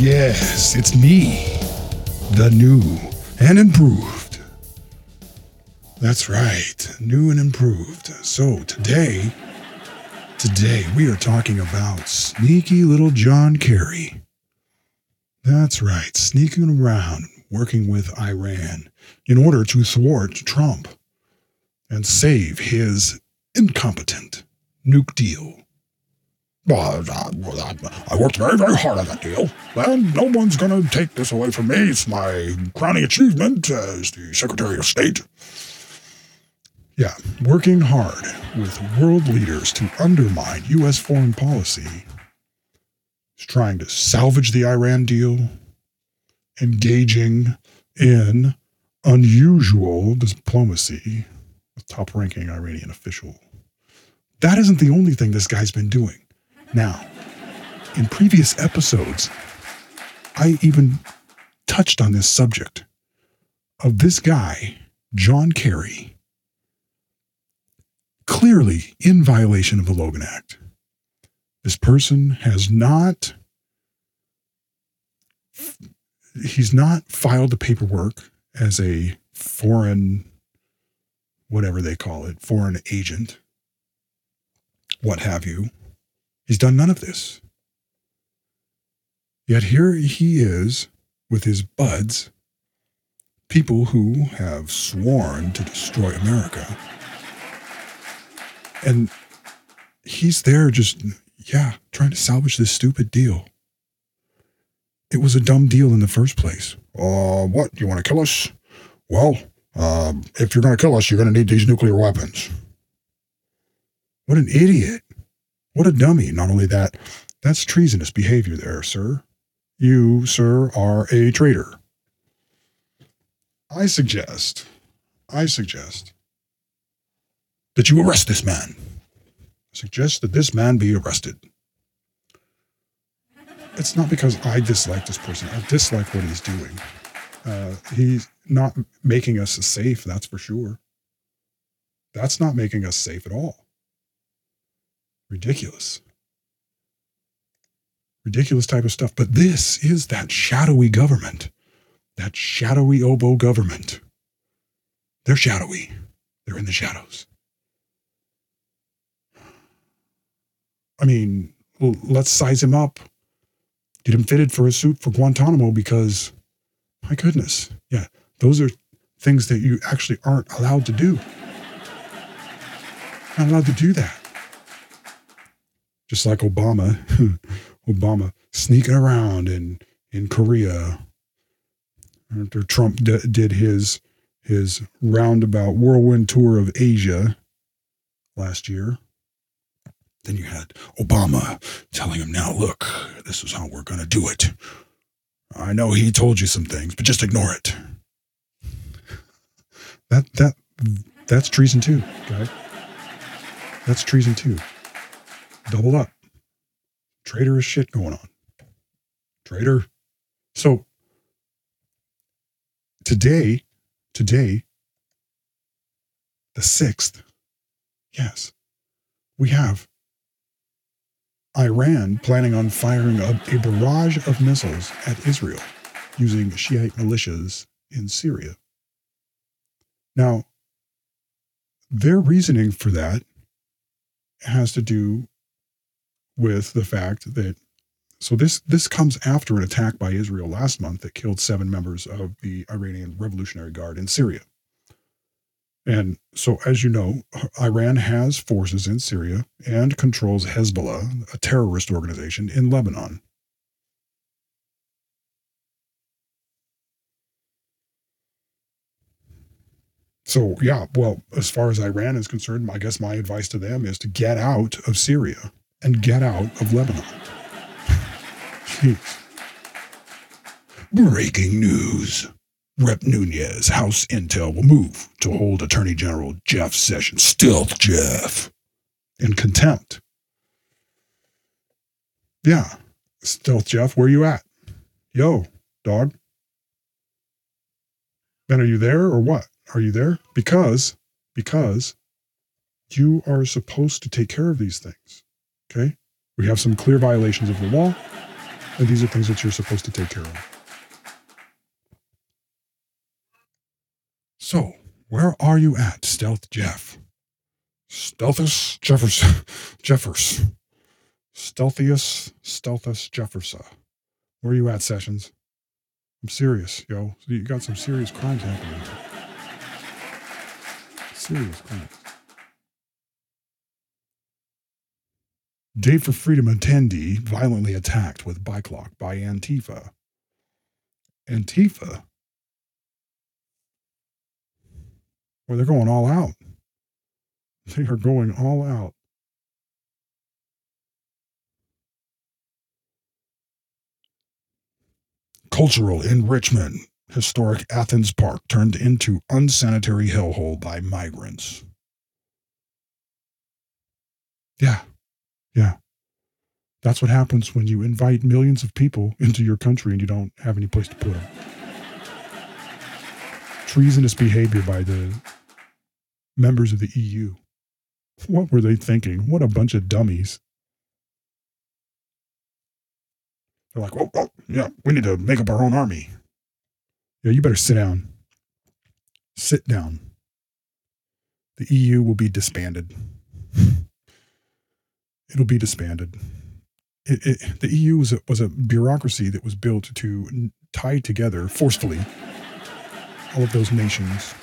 Yes, it's me, the new and improved. That's right, new and improved. So today, today we are talking about sneaky little John Kerry. That's right, sneaking around, working with Iran in order to thwart Trump and save his incompetent nuke deal. Well, I, I worked very, very hard on that deal, and no one's going to take this away from me. It's my crowning achievement as the Secretary of State. Yeah, working hard with world leaders to undermine U.S. foreign policy. He's trying to salvage the Iran deal, engaging in unusual diplomacy with top ranking Iranian official. That isn't the only thing this guy's been doing. Now, in previous episodes, I even touched on this subject of this guy, John Kerry, clearly in violation of the Logan Act. This person has not he's not filed the paperwork as a foreign whatever they call it, foreign agent, what have you. He's done none of this. Yet here he is with his buds, people who have sworn to destroy America. And he's there just, yeah, trying to salvage this stupid deal. It was a dumb deal in the first place. Uh, what? You want to kill us? Well, uh, if you're going to kill us, you're going to need these nuclear weapons. What an idiot. What a dummy. Not only that, that's treasonous behavior there, sir. You, sir, are a traitor. I suggest, I suggest that you arrest this man. I suggest that this man be arrested. It's not because I dislike this person. I dislike what he's doing. Uh, he's not making us safe, that's for sure. That's not making us safe at all. Ridiculous. Ridiculous type of stuff. But this is that shadowy government, that shadowy oboe government. They're shadowy, they're in the shadows. I mean, let's size him up. Get him fitted for a suit for Guantanamo because, my goodness, yeah, those are things that you actually aren't allowed to do. Not allowed to do that just like Obama, Obama sneaking around in in Korea after Trump d- did his his roundabout whirlwind tour of Asia last year. Then you had Obama telling him, "Now look, this is how we're going to do it." I know he told you some things, but just ignore it. That that that's treason too, guys. That's treason too double up. Traitorous shit going on. Traitor. So today, today, the 6th, yes, we have Iran planning on firing a barrage of missiles at Israel using Shiite militias in Syria. Now, their reasoning for that has to do with the fact that so this this comes after an attack by Israel last month that killed seven members of the Iranian Revolutionary Guard in Syria. And so, as you know, Iran has forces in Syria and controls Hezbollah, a terrorist organization in Lebanon. So, yeah, well, as far as Iran is concerned, I guess my advice to them is to get out of Syria and get out of Lebanon. Jeez. Breaking news. Rep Nunes, House Intel will move to hold Attorney General Jeff Sessions, Stealth Jeff, in contempt. Yeah, Stealth Jeff, where you at? Yo, dog. Ben, are you there or what? Are you there? Because, because you are supposed to take care of these things. Okay. We have some clear violations of the law. And these are things that you're supposed to take care of. So, where are you at, Stealth Jeff? Stealthus Jeffers. Jeffers. Stealthiest, Stealthus Jeffersa. Where are you at, Sessions? I'm serious, yo. You got some serious crimes happening. Serious crimes. Day for Freedom attendee violently attacked with bike lock by Antifa. Antifa? Well, they're going all out. They are going all out. Cultural enrichment. Historic Athens Park turned into unsanitary hellhole by migrants. Yeah, yeah. That's what happens when you invite millions of people into your country and you don't have any place to put them. Treasonous behavior by the members of the EU. What were they thinking? What a bunch of dummies. They're like, oh, oh, yeah, we need to make up our own army. Yeah, you better sit down. Sit down. The EU will be disbanded. It'll be disbanded. It, it, the EU was a, was a bureaucracy that was built to tie together forcefully all of those nations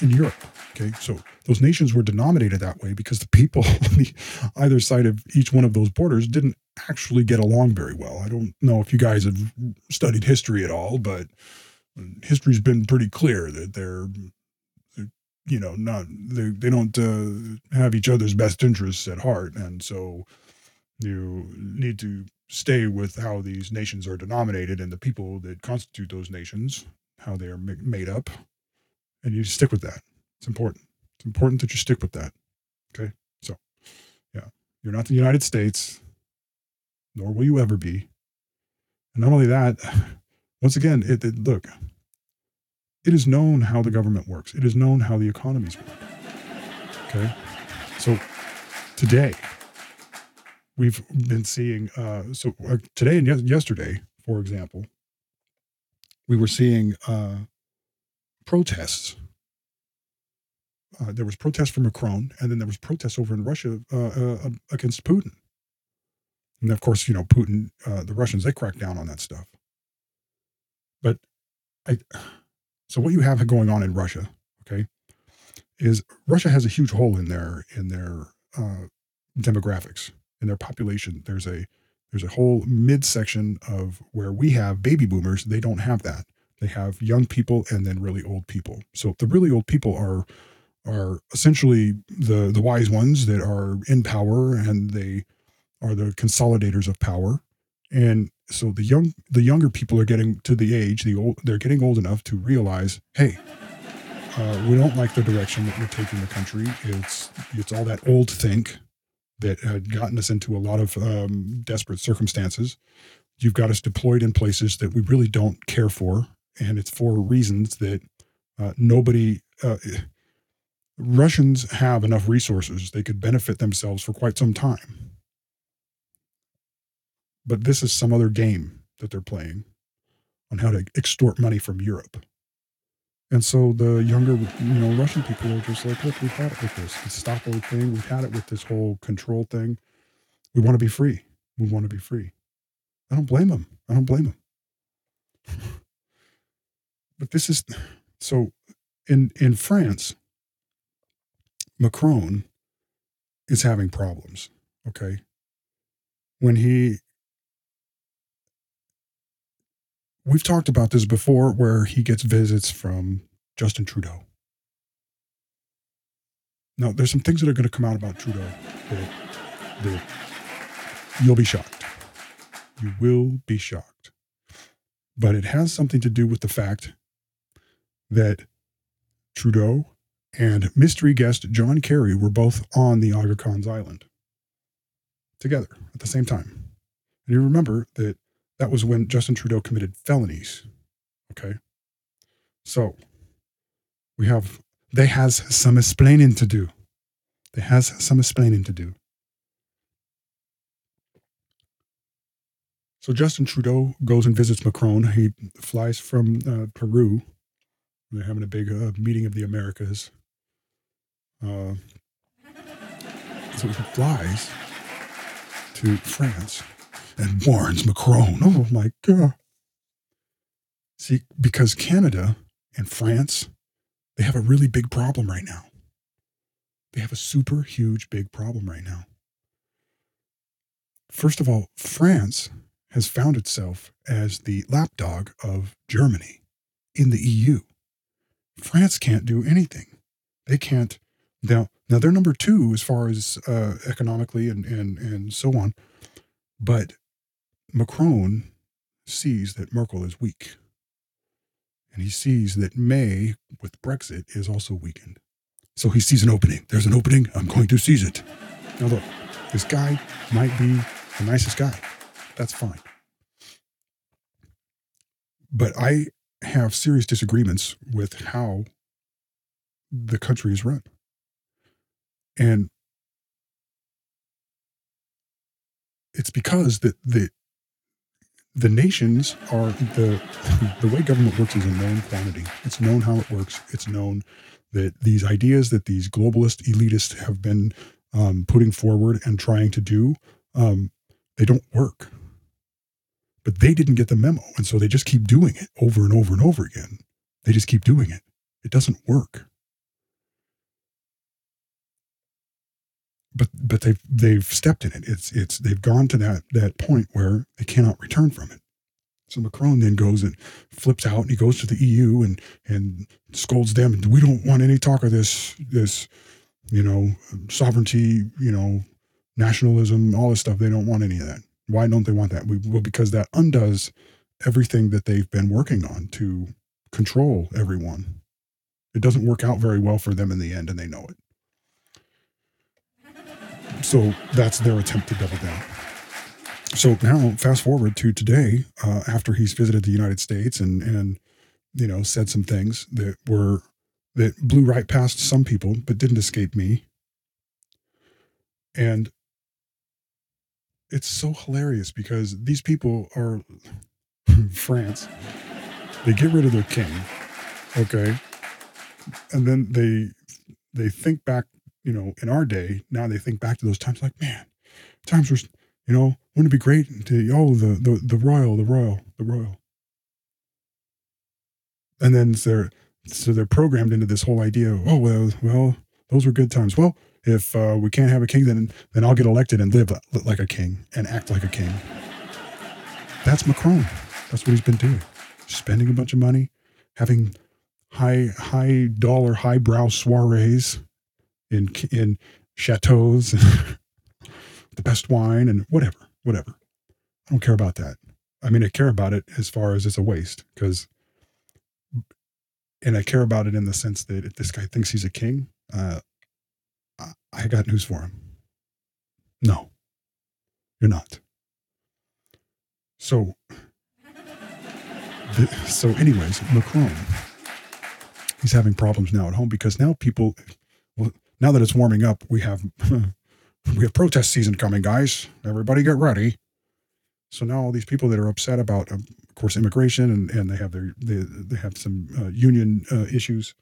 in Europe. Okay, so those nations were denominated that way because the people on the either side of each one of those borders didn't actually get along very well. I don't know if you guys have studied history at all, but mm, history's been pretty clear that they're you know not they, they don't uh, have each other's best interests at heart. And so you need to stay with how these nations are denominated and the people that constitute those nations how they are made up. And you stick with that. It's important. It's important that you stick with that. Okay? So yeah. You're not the united states nor will you ever be. And not only that once again it, it look it is known how the government works. It is known how the economies work. Okay. So today, we've been seeing, uh, so uh, today and yesterday, for example, we were seeing uh, protests. Uh, there was protests from Macron, and then there was protests over in Russia uh, uh, against Putin. And of course, you know, Putin, the Russians, they crack down on that stuff. But I, so what you have going on in Russia, okay, is Russia has a huge hole in their in their uh, demographics in their population. There's a there's a whole midsection of where we have baby boomers. They don't have that. They have young people and then really old people. So the really old people are are essentially the the wise ones that are in power and they are the consolidators of power and so the young the younger people are getting to the age the old they're getting old enough to realize hey uh, we don't like the direction that we're taking the country. It's it's all that old think that had gotten us into a lot of um, desperate circumstances. You've got us deployed in places that we really don't care for and it's for reasons that uh, nobody uh, russians have enough resources. They could benefit themselves for quite some time but this is some other game that they're playing on how to extort money from Europe. And so the younger, you know, Russian people are just like, look, we've had it with this, Gestapo thing. We've had it with this whole control thing. We want to be free. We want to be free. I don't blame them. I don't blame them. but this is so in in France, Macron is having problems. Okay. When he We've talked about this before where he gets visits from Justin Trudeau. Now, there's some things that are going to come out about Trudeau that, that you'll be shocked. You will be shocked. But it has something to do with the fact that Trudeau and mystery guest John Kerry were both on the Aga Khan's Island together at the same time. And you remember that that was when Justin Trudeau committed felonies. Okay. So we have, they has some explaining to do. They has some explaining to do. So Justin Trudeau goes and visits Macron. He flies from uh, Peru. They're having a big uh, meeting of the Americas. Uh, so he flies to France and warns Macron. Oh my God. See, because Canada and France, they have a really big problem right now. They have a super huge, big problem right now. First of all, France has found itself as the lapdog of Germany in the EU. France can't do anything. They can't. Now, now they're number two as far as uh, economically and, and, and so on. But Macron sees that Merkel is weak. And he sees that May, with Brexit, is also weakened. So he sees an opening. There's an opening. I'm going to seize it. Now, look, this guy might be the nicest guy. That's fine. But I have serious disagreements with how the country is run. And it's because the, the the nations are the the way government works is a known quantity. It's known how it works. It's known that these ideas that these globalist elitists have been um, putting forward and trying to do, um, they don't work. But they didn't get the memo, and so they just keep doing it over and over and over again. They just keep doing it. It doesn't work. But but they've they've stepped in it. It's it's they've gone to that that point where they cannot return from it. So Macron then goes and flips out and he goes to the EU and and scolds them. We don't want any talk of this this you know sovereignty, you know nationalism, all this stuff. They don't want any of that. Why don't they want that? We, well, because that undoes everything that they've been working on to control everyone. It doesn't work out very well for them in the end, and they know it. So that's their attempt to double down. So now, fast forward to today, uh, after he's visited the United States and and you know said some things that were that blew right past some people, but didn't escape me. And it's so hilarious because these people are France. They get rid of their king, okay, and then they they think back. You know, in our day, now they think back to those times like, man, times were, you know, wouldn't it be great to oh the the the royal, the royal, the royal, and then they're so they're programmed into this whole idea. Of, oh well, well, those were good times. Well, if uh, we can't have a king, then then I'll get elected and live like a king and act like a king. That's Macron. That's what he's been doing. Spending a bunch of money, having high high dollar highbrow soirees in in chateaus, the best wine and whatever, whatever. I don't care about that. I mean, I care about it as far as it's a waste because, and I care about it in the sense that if this guy thinks he's a king, uh, I got news for him. No, you're not. So, the, so anyways, Macron, he's having problems now at home because now people, now that it's warming up, we have we have protest season coming, guys. Everybody get ready. So now all these people that are upset about, of course, immigration and, and they have their they, they have some uh, union uh, issues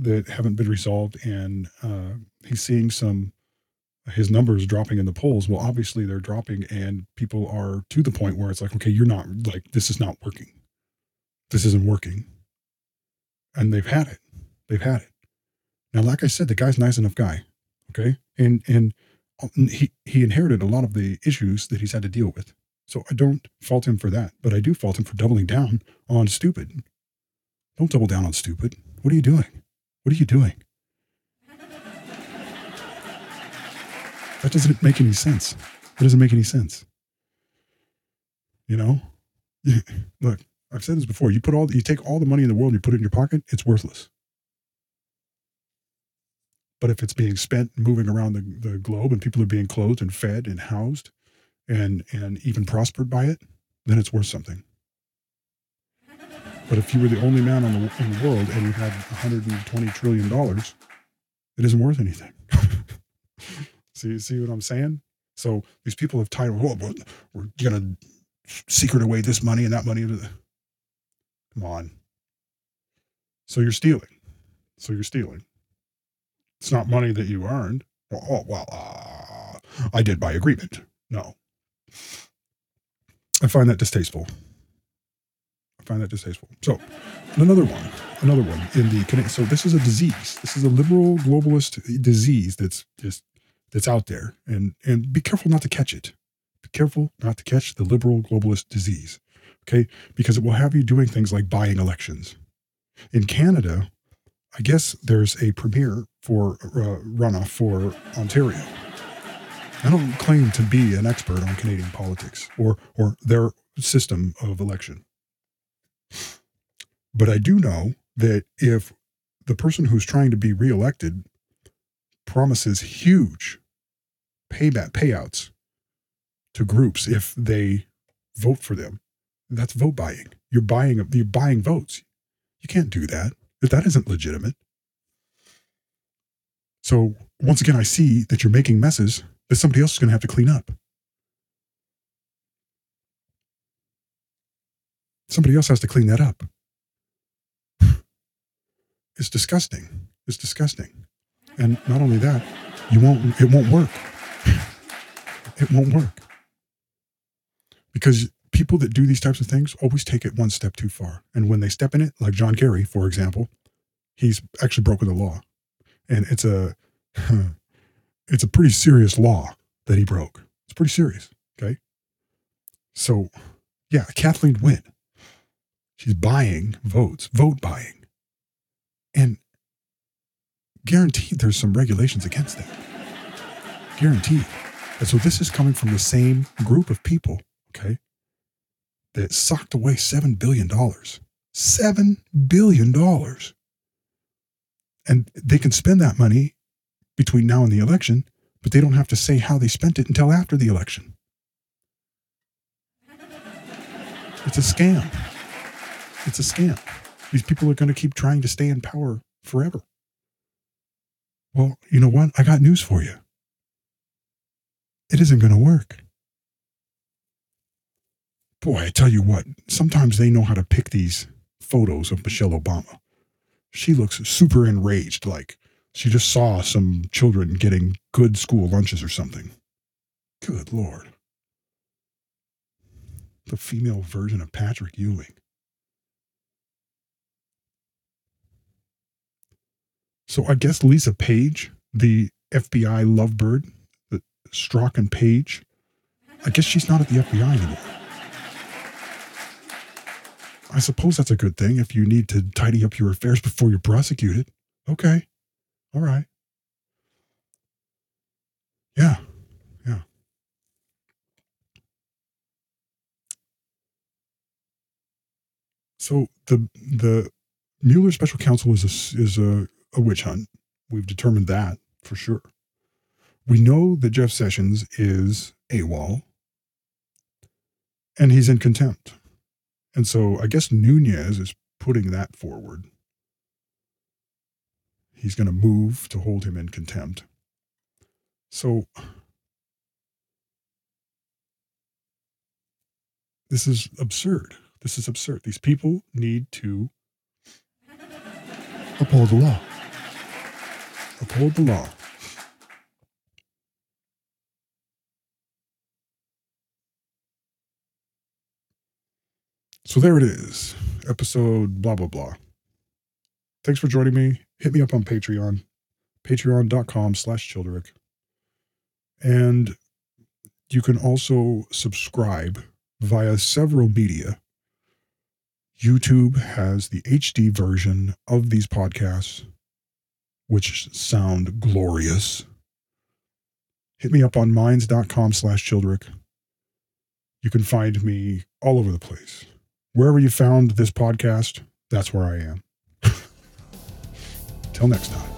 that haven't been resolved, and uh, he's seeing some his numbers dropping in the polls. Well, obviously they're dropping, and people are to the point where it's like, okay, you're not like this is not working. This isn't working, and they've had it. They've had it. Now, like I said, the guy's a nice enough guy, okay, and and uh, he he inherited a lot of the issues that he's had to deal with. So I don't fault him for that, but I do fault him for doubling down on stupid. Don't double down on stupid. What are you doing? What are you doing? That doesn't make any sense. That doesn't make any sense. You know? Look, I've said this before. You put all you take all the money in the world and you put it in your pocket, it's worthless. But if it's being spent moving around the, the globe and people are being clothed and fed and housed and and even prospered by it, then it's worth something. But if you were the only man on the, in the world and you had 120 trillion dollars, it isn't worth anything. see, see what I'm saying? So these people have tied. Well, we're gonna secret away this money and that money. Come on. So you're stealing. So you're stealing. It's not money that you earned. Oh, well, uh, I did by agreement. No. I find that distasteful. I find that distasteful. So, another one, another one in the so this is a disease. This is a liberal globalist disease that's just that's out there, and and be careful not to catch it. Be careful not to catch the liberal globalist disease, okay? Because it will have you doing things like buying elections. In Canada, I guess there's a premiere for uh, runoff for Ontario. I don't claim to be an expert on Canadian politics or or their system of election. But I do know that if the person who's trying to be reelected promises huge payback payouts to groups if they vote for them, that's vote buying. You're buying you're buying votes. You can't do that. If that isn't legitimate. So once again, I see that you're making messes that somebody else is going to have to clean up. Somebody else has to clean that up. It's disgusting. It's disgusting. And not only that, you won't it won't work. It won't work. Because people that do these types of things always take it one step too far. And when they step in it, like John Kerry, for example, he's actually broken the law. And it's a it's a pretty serious law that he broke. It's pretty serious. Okay. So, yeah, Kathleen Wynne, she's buying votes, vote buying. And guaranteed there's some regulations against that. Guaranteed. And so this is coming from the same group of people, okay, that socked away $7 billion. $7 billion. And they can spend that money between now and the election, but they don't have to say how they spent it until after the election. It's a scam. It's a scam. These people are going to keep trying to stay in power forever. Well, you know what? I got news for you. It isn't going to work. Boy, I tell you what, sometimes they know how to pick these photos of Michelle Obama. She looks super enraged, like she just saw some children getting good school lunches or something. Good Lord. The female version of Patrick Ewing. So I guess Lisa Page, the FBI lovebird, the Strzok and Page, I guess she's not at the FBI anymore. I suppose that's a good thing if you need to tidy up your affairs before you're prosecuted. Okay. All right. Yeah. Yeah. So the the Mueller special counsel is a, is a, a witch hunt. We've determined that for sure. We know that Jeff Sessions is AWOL and he's in contempt. And so I guess Nunes is putting that forward he's going to move to hold him in contempt. So this is absurd. This is absurd. These people need to uphold the law. Uphold the law. So there it is. Episode blah, blah, blah. Thanks for joining me hit me up on Patreon, patreon.com slash Childerick. And you can also subscribe via several media. YouTube has the HD version of these podcasts, which sound glorious. Hit me up on minds.com slash Childerick. You can find me all over the place. Wherever you found this podcast, that's where I am. Till next time.